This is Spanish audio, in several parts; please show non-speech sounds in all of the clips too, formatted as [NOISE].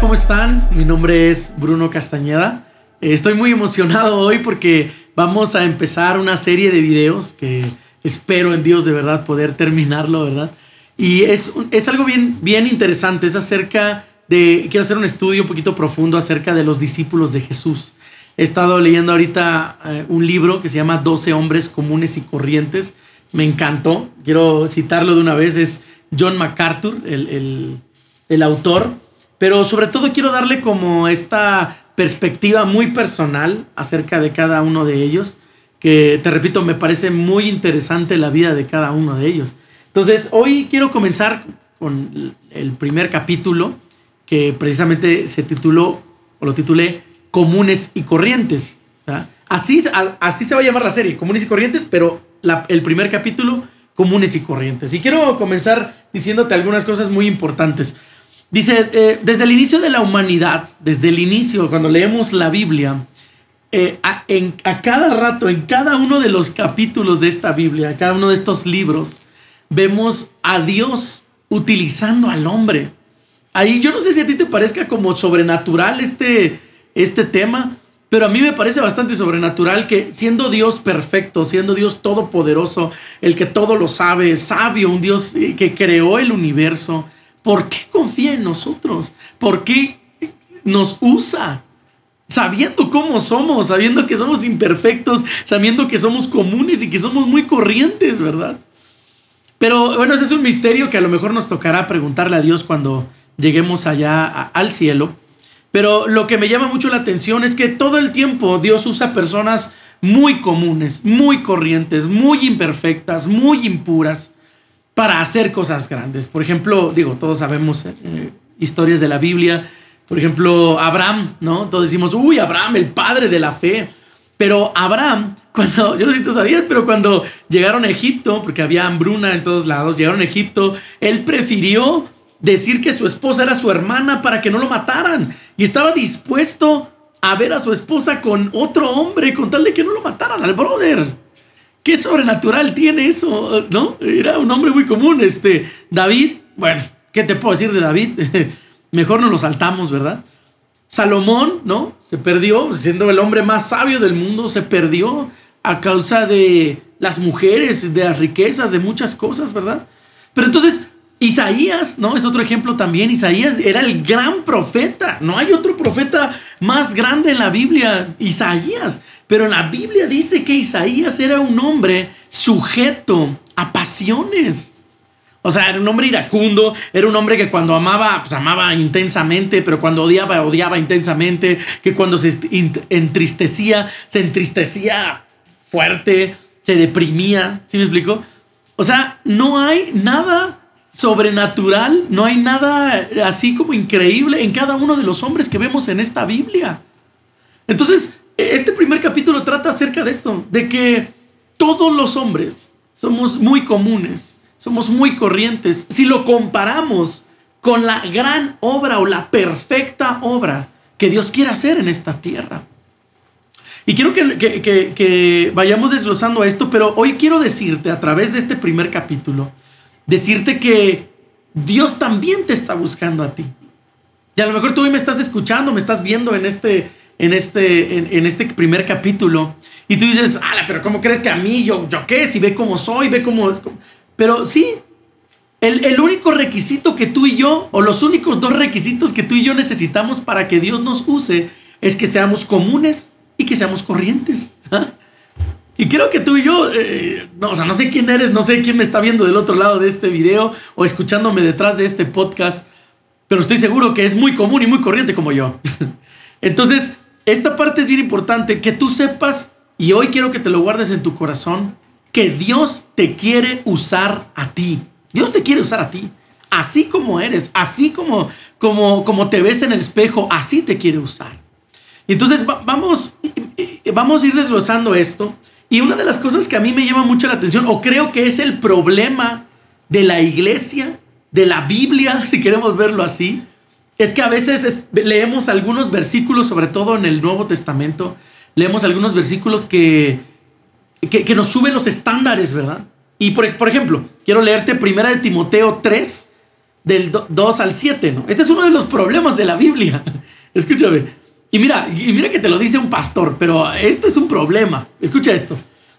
¿cómo están? Mi nombre es Bruno Castañeda. Eh, Estoy muy emocionado hoy porque vamos a empezar una serie de videos que espero en Dios de verdad poder terminarlo, ¿verdad? Y es, es algo bien, bien interesante, es acerca de, quiero hacer un estudio un poquito profundo acerca de los discípulos de Jesús. He estado leyendo ahorita eh, un libro que se llama 12 hombres comunes y corrientes. Me encantó, quiero citarlo de una vez, es John MacArthur, el, el- el autor, pero sobre todo quiero darle como esta perspectiva muy personal acerca de cada uno de ellos, que te repito, me parece muy interesante la vida de cada uno de ellos. Entonces, hoy quiero comenzar con el primer capítulo, que precisamente se tituló, o lo titulé, Comunes y Corrientes. Así, así se va a llamar la serie, Comunes y Corrientes, pero el primer capítulo, Comunes y Corrientes. Y quiero comenzar diciéndote algunas cosas muy importantes. Dice, eh, desde el inicio de la humanidad, desde el inicio, cuando leemos la Biblia, eh, a, a cada rato, en cada uno de los capítulos de esta Biblia, cada uno de estos libros, vemos a Dios utilizando al hombre. Ahí yo no sé si a ti te parezca como sobrenatural este, este tema, pero a mí me parece bastante sobrenatural que siendo Dios perfecto, siendo Dios todopoderoso, el que todo lo sabe, sabio, un Dios eh, que creó el universo, ¿por qué confía en nosotros? ¿Por qué nos usa? sabiendo cómo somos, sabiendo que somos imperfectos, sabiendo que somos comunes y que somos muy corrientes, ¿verdad? Pero bueno, ese es un misterio que a lo mejor nos tocará preguntarle a Dios cuando lleguemos allá al cielo. Pero lo que me llama mucho la atención es que todo el tiempo Dios usa personas muy comunes, muy corrientes, muy imperfectas, muy impuras para hacer cosas grandes. Por ejemplo, digo, todos sabemos eh, historias de la Biblia. Por ejemplo, Abraham, ¿no? Todos decimos, uy, Abraham, el padre de la fe. Pero Abraham, [LAUGHS] cuando, yo no sé si tú sabías, pero cuando llegaron a Egipto, porque había hambruna en todos lados, llegaron a Egipto, él prefirió decir que su esposa era su hermana para que no lo mataran. Y estaba dispuesto a ver a su esposa con otro hombre con tal de que no lo mataran al brother. ¿Qué sobrenatural tiene eso? ¿No? Era un hombre muy común. Este, David, bueno, ¿qué te puedo decir de David? [LAUGHS] Mejor no lo saltamos, ¿verdad? Salomón, ¿no? Se perdió, siendo el hombre más sabio del mundo, se perdió a causa de las mujeres, de las riquezas, de muchas cosas, ¿verdad? Pero entonces, Isaías, ¿no? Es otro ejemplo también. Isaías era el gran profeta. No hay otro profeta más grande en la Biblia, Isaías. Pero la Biblia dice que Isaías era un hombre sujeto a pasiones. O sea, era un hombre iracundo, era un hombre que cuando amaba, pues amaba intensamente, pero cuando odiaba, odiaba intensamente, que cuando se ent- entristecía, se entristecía fuerte, se deprimía, ¿sí me explico? O sea, no hay nada sobrenatural, no hay nada así como increíble en cada uno de los hombres que vemos en esta Biblia. Entonces, este primer capítulo trata acerca de esto, de que todos los hombres somos muy comunes, somos muy corrientes. Si lo comparamos con la gran obra o la perfecta obra que Dios quiere hacer en esta tierra. Y quiero que, vayamos desglosando esto, pero hoy quiero decirte a través de este primer capítulo, decirte que Dios también te está buscando a ti. Y a lo mejor tú hoy me estás escuchando, me estás viendo en este, en este, en, en este primer capítulo. Y tú dices, ala, pero ¿cómo crees que a mí, yo, yo qué? Si ve cómo soy, ve cómo... Pero sí, el, el único requisito que tú y yo, o los únicos dos requisitos que tú y yo necesitamos para que Dios nos use, es que seamos comunes y que seamos corrientes. [LAUGHS] Y creo que tú y yo, eh, no, o sea, no sé quién eres, no sé quién me está viendo del otro lado de este video o escuchándome detrás de este podcast, pero estoy seguro que es muy común y muy corriente como yo. [LAUGHS] Entonces, esta parte es bien importante, que tú sepas, y hoy quiero que te lo guardes en tu corazón, que Dios te quiere usar a ti. Dios te quiere usar a ti. Así como eres, así como, como, como te ves en el espejo, así te quiere usar. Y entonces va- vamos, vamos a ir desglosando esto. Y una de las cosas que a mí me llama mucho la atención, o creo que es el problema de la iglesia, de la Biblia, [LAUGHS] si queremos verlo así, es que a veces es- leemos algunos versículos, sobre todo en el Nuevo Testamento, leemos algunos versículos que, que, nos suben los estándares, ¿verdad? Y por, por ejemplo, quiero leerte primera de Timoteo 3, del 2 al 7, ¿no? Este es uno de los problemas de la Biblia. [LAUGHS] Escúchame. Y mira, y mira que te lo dice un pastor, pero esto es un problema. Escucha esto.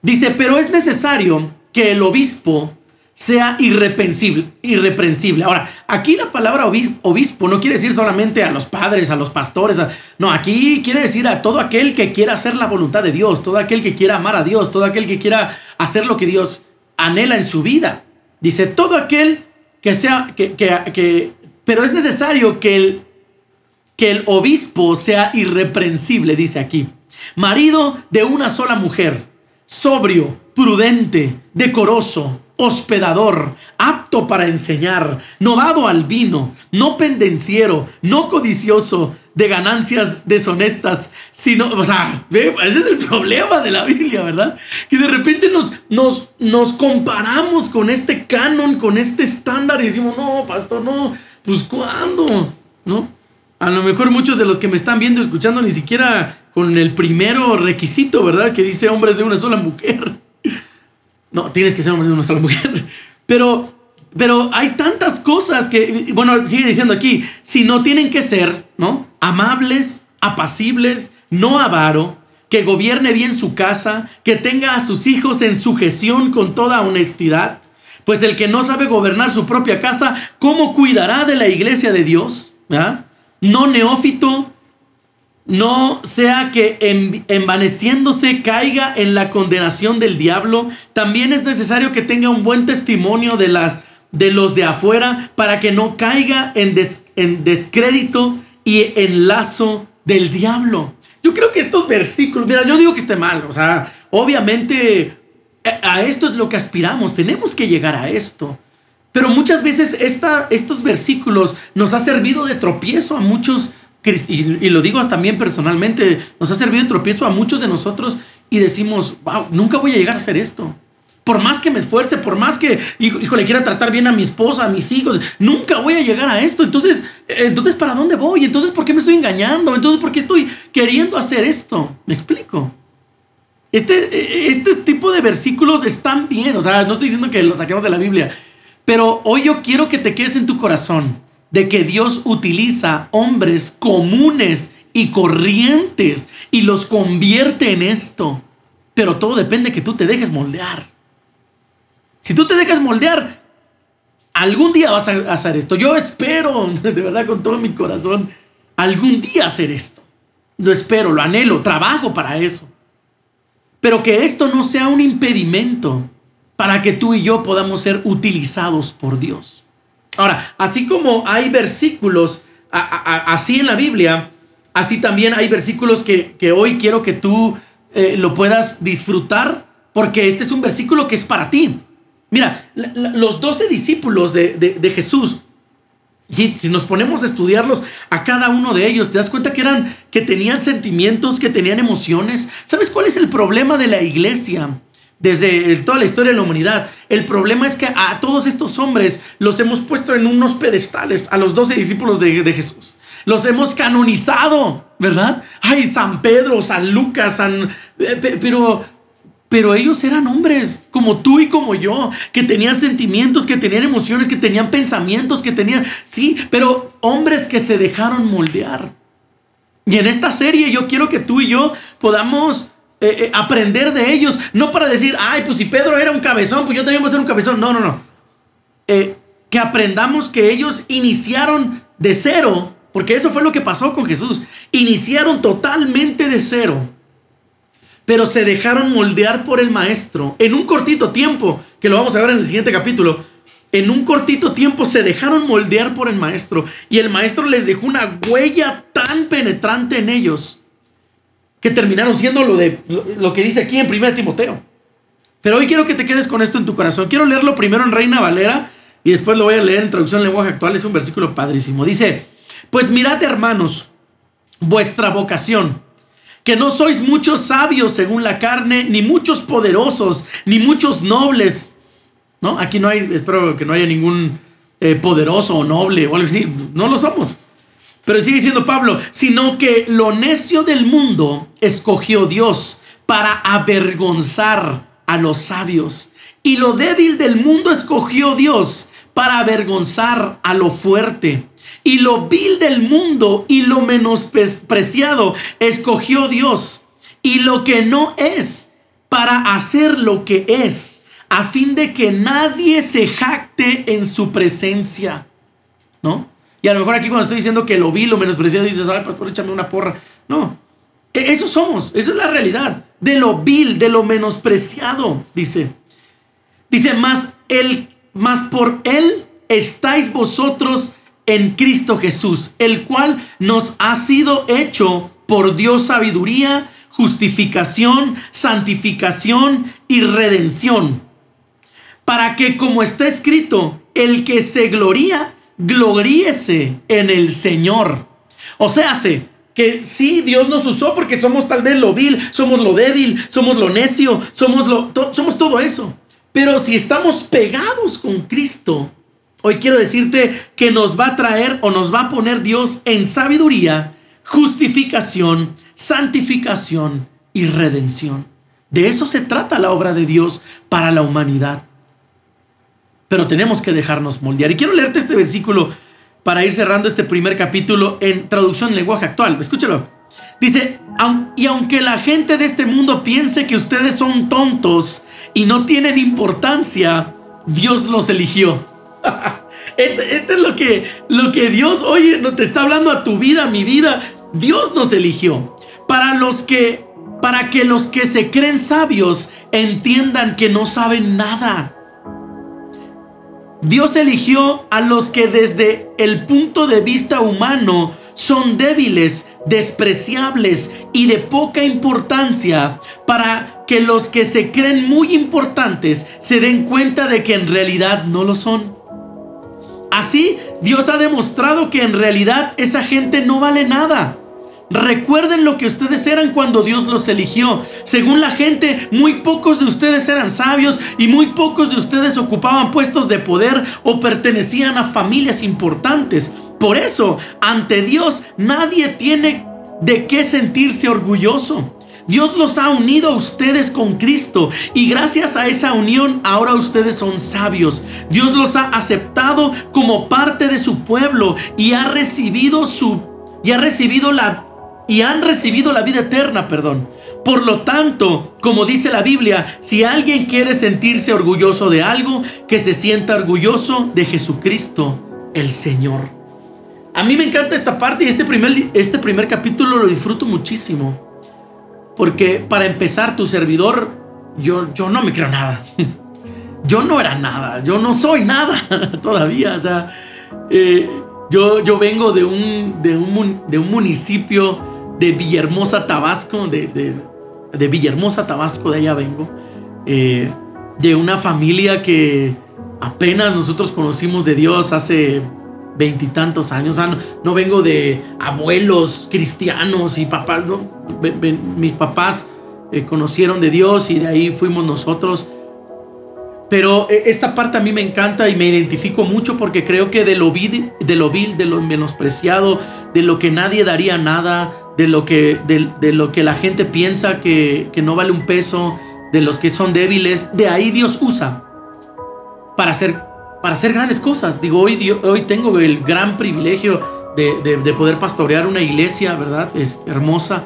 Dice, pero es necesario que el obispo sea irreprensible, irreprensible. Ahora, aquí la palabra obispo no quiere decir solamente a los padres, a los pastores. no, aquí quiere decir a todo aquel que quiera hacer la voluntad de Dios, todo aquel que quiera amar a Dios, todo aquel que quiera hacer lo que Dios anhela en su vida. Dice, todo aquel que sea, que, que, pero es necesario que el, que el obispo sea irreprensible, dice aquí. Marido de una sola mujer, sobrio, prudente, decoroso, hospedador, apto para enseñar, no dado al vino, no pendenciero, no codicioso de ganancias deshonestas, sino, o sea, ese es el problema de la Biblia, ¿verdad? Que de repente nos, nos, nos comparamos con este canon, con este estándar y decimos, no, pastor, no, pues ¿cuándo? ¿No? A lo mejor muchos de los que me están viendo, escuchando, ni siquiera con el primero requisito, ¿verdad? Que dice hombres de una sola mujer. No, tienes que ser hombre una sola mujer. [LAUGHS] Pero, pero hay tantas cosas que, bueno, sigue diciendo aquí, si no tienen que ser, ¿no? Amables, apacibles, no avaro, que gobierne bien su casa, que tenga a sus hijos en sujeción con toda honestidad. Pues el que no sabe gobernar su propia casa, ¿cómo cuidará de la iglesia de Dios? ¿Ah? No neófito, no sea que envaneciéndose caiga en la condenación del diablo. También es necesario que tenga un buen testimonio de, de los de afuera para que no caiga en, en descrédito y en lazo del diablo. Yo creo que estos versículos, mira, yo digo que esté mal, o sea, obviamente a esto es lo que aspiramos, tenemos que llegar a esto. Pero muchas veces esta, estos versículos nos ha servido de tropiezo a muchos y, lo digo también personalmente, nos ha servido de tropiezo a muchos de nosotros y decimos, wow, nunca voy a llegar a hacer esto. Por más que me esfuerce, por más que, hijo, le quiera tratar bien a mi esposa, a mis hijos, nunca voy a llegar a esto. Entonces, eh, entonces, ¿para dónde voy? Entonces, ¿por qué me estoy engañando? Entonces, ¿por qué estoy queriendo hacer esto? ¿Me explico? Este, este tipo de versículos están bien, o sea, no estoy diciendo que los saquemos de la Biblia, pero hoy yo quiero que te quedes en tu corazón de que Dios utiliza hombres comunes y corrientes y los convierte en esto. Pero todo depende de que tú te dejes moldear. Si tú te dejas moldear, algún día vas a hacer esto. Yo espero, [LAUGHS] de verdad, con todo mi corazón, algún día hacer esto. Lo espero, lo anhelo, trabajo para eso. Pero que esto no sea un impedimento para que tú y yo podamos ser utilizados por Dios. Ahora, así como hay versículos así en la Biblia, así también hay versículos que, hoy quiero que tú eh, lo puedas disfrutar, porque este es un versículo que es para ti. Mira, los doce discípulos de, Jesús, si, si, nos ponemos a estudiarlos a cada uno de ellos, te das cuenta que eran, que tenían sentimientos, que tenían emociones. ¿Sabes cuál es el problema de la iglesia? Desde toda la historia de la humanidad. El problema es que a todos estos hombres los hemos puesto en unos pedestales, a los doce discípulos de, Jesús. Los hemos canonizado, ¿verdad? Ay, San Pedro, San Lucas, San... Eh, pero, pero ellos eran hombres como tú y como yo, que tenían sentimientos, que tenían emociones, que tenían pensamientos, que tenían... Sí, pero hombres que se dejaron moldear. Y en esta serie yo quiero que tú y yo podamos eh, eh, aprender de ellos, no para decir, ay, pues si Pedro era un cabezón, pues yo también voy a ser un cabezón. No, no, no. Eh, que aprendamos que ellos iniciaron de cero, porque eso fue lo que pasó con Jesús. Iniciaron totalmente de cero, pero se dejaron moldear por el maestro en un cortito tiempo, que lo vamos a ver en el siguiente capítulo. En un cortito tiempo se dejaron moldear por el maestro y el maestro les dejó una huella tan penetrante en ellos que terminaron siendo lo, de, lo, que dice aquí en 1 Timoteo. Pero hoy quiero que te quedes con esto en tu corazón. Quiero leerlo primero en Reina Valera y después lo voy a leer en traducción lenguaje actual. Es un versículo padrísimo. Dice, pues mirad hermanos, vuestra vocación, que no sois muchos sabios según la carne, ni muchos poderosos, ni muchos nobles. ¿No? Aquí no hay, espero que no haya ningún eh, poderoso o noble o algo así. No lo somos. Pero sigue diciendo Pablo, sino que lo necio del mundo escogió Dios para avergonzar a los sabios. Y lo débil del mundo escogió Dios para avergonzar a lo fuerte. Y lo vil del mundo y lo menospreciado escogió Dios. Y lo que no es para hacer lo que es, a fin de que nadie se jacte en su presencia. ¿No? Y a lo mejor aquí cuando estoy diciendo que lo vil, lo menospreciado, dices, ay, pastor, échame una porra. No, e-, eso somos, esa es la realidad. De lo vil, de lo menospreciado, dice. Dice, más, el, más por él estáis vosotros en Cristo Jesús, el cual nos ha sido hecho por Dios sabiduría, justificación, santificación y redención. Para que, como está escrito, el que se gloría, gloríese en el Señor. O sea, hace que sí, Dios nos usó porque somos tal vez lo vil, somos lo débil, somos lo necio, somos, lo, somos todo eso. Pero si estamos pegados con Cristo, hoy quiero decirte que nos va a traer o nos va a poner Dios en sabiduría, justificación, santificación y redención. De eso se trata la obra de Dios para la humanidad. Pero tenemos que dejarnos moldear. Y quiero leerte este versículo para ir cerrando este primer capítulo en traducción en lenguaje actual. Escúchalo. Dice, y aunque la gente de este mundo piense que ustedes son tontos y no tienen importancia, Dios los eligió. [LAUGHS] este, es lo que, lo que Dios, oye, no te está hablando a tu vida, a mi vida. Dios nos eligió. Para los que, para que los que se creen sabios entiendan que no saben nada Dios eligió a los que desde el punto de vista humano son débiles, despreciables y de poca importancia para que los que se creen muy importantes se den cuenta de que en realidad no lo son. Así, Dios ha demostrado que en realidad esa gente no vale nada. Recuerden lo que ustedes eran cuando Dios los eligió. Según la gente, muy pocos de ustedes eran sabios y muy pocos de ustedes ocupaban puestos de poder o pertenecían a familias importantes. Por eso, ante Dios, nadie tiene de qué sentirse orgulloso. Dios los ha unido a ustedes con Cristo y gracias a esa unión ahora ustedes son sabios. Dios los ha aceptado como parte de su pueblo y ha recibido su y ha recibido la y han recibido la vida eterna, perdón. Por lo tanto, como dice la Biblia, si alguien quiere sentirse orgulloso de algo, que se sienta orgulloso de Jesucristo, el Señor. A mí me encanta esta parte y este primer, este primer capítulo lo disfruto muchísimo. Porque para empezar, tu servidor, yo, yo no me creo nada. [LAUGHS] Yo no era nada, yo no soy nada [LAUGHS] todavía. O sea, eh, yo, yo vengo de un, de un, de un municipio de Villahermosa, Tabasco, de, Villahermosa, Tabasco, de allá vengo, eh, de una familia que apenas nosotros conocimos de Dios hace veintitantos años. no, vengo de abuelos cristianos y papás, mis papás eh, conocieron de Dios y de ahí fuimos nosotros. Pero eh, esta parte a mí me encanta y me identifico mucho porque creo que de lo vil, de lo, de menospreciado, de lo que nadie daría nada, de lo que, de, lo que la gente piensa que, no vale un peso, de los que son débiles, de ahí Dios usa para hacer, para hacer grandes cosas. Digo, hoy, hoy tengo el gran privilegio de, poder pastorear una iglesia, ¿verdad? Es hermosa.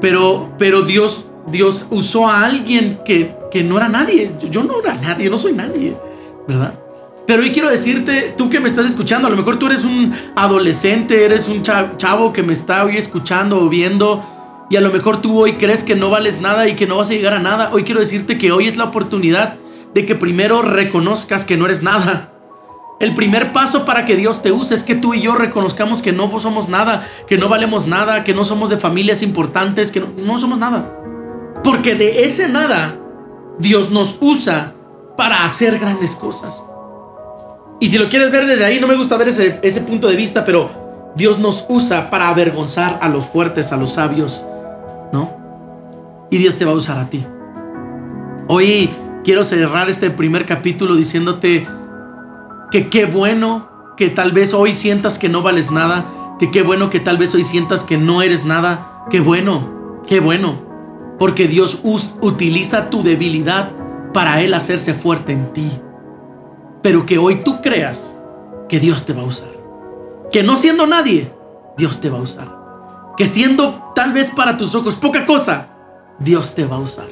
Pero, pero Dios, Dios usó a alguien que, que no era nadie. Yo no era nadie, no soy nadie, ¿verdad? Pero hoy quiero decirte, tú que me estás escuchando, a lo mejor tú eres un adolescente, eres un chavo que me está hoy escuchando o viendo, y a lo mejor tú hoy crees que no vales nada y que no vas a llegar a nada. Hoy quiero decirte que hoy es la oportunidad de que primero reconozcas que no eres nada. El primer paso para que Dios te use es que tú y yo reconozcamos que no somos nada, que no valemos nada, que no somos de familias importantes, que no, no somos nada. Porque de ese nada Dios nos usa para hacer grandes cosas. Y si lo quieres ver desde ahí, no me gusta ver ese, ese punto de vista, pero Dios nos usa para avergonzar a los fuertes, a los sabios, ¿no? Y Dios te va a usar a ti. Hoy quiero cerrar este primer capítulo diciéndote que qué bueno que tal vez hoy sientas que no vales nada, que qué bueno que tal vez hoy sientas que no eres nada, qué bueno, qué bueno, porque Dios utiliza tu debilidad para Él hacerse fuerte en ti. pero que hoy tú creas que Dios te va a usar. Que no siendo nadie, Dios te va a usar. Que siendo tal vez para tus ojos poca cosa, Dios te va a usar.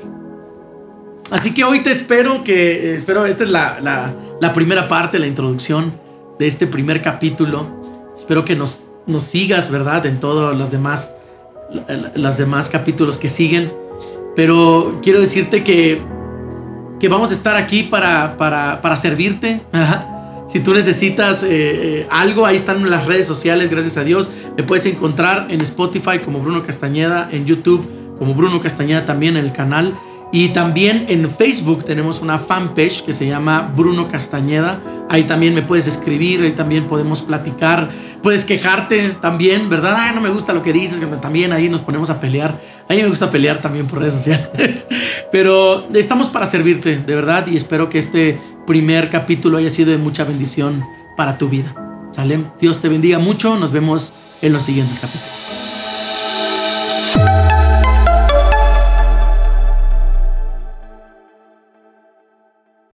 Así que hoy te espero que, espero, esta es la, la, primera parte, la introducción de este primer capítulo. Espero que nos, nos sigas, ¿verdad? En todos los demás, los demás capítulos que siguen. Pero quiero decirte que, que vamos a estar aquí para, para, para servirte. Si tú necesitas eh, eh, algo, ahí están las redes sociales, gracias a Dios. Me puedes encontrar en Spotify como Bruno Castañeda, en YouTube como Bruno Castañeda también en el canal. Y también en Facebook tenemos una fanpage que se llama Bruno Castañeda. Ahí también me puedes escribir, ahí también podemos platicar. Puedes quejarte también, ¿verdad? Ay, no me gusta lo que dices, también ahí nos ponemos a pelear. A mí me gusta pelear también por redes sociales. [LAUGHS] Pero estamos para servirte, de verdad, y espero que este primer capítulo haya sido de mucha bendición para tu vida. ¿Sale? Dios te bendiga mucho. Nos vemos en los siguientes capítulos.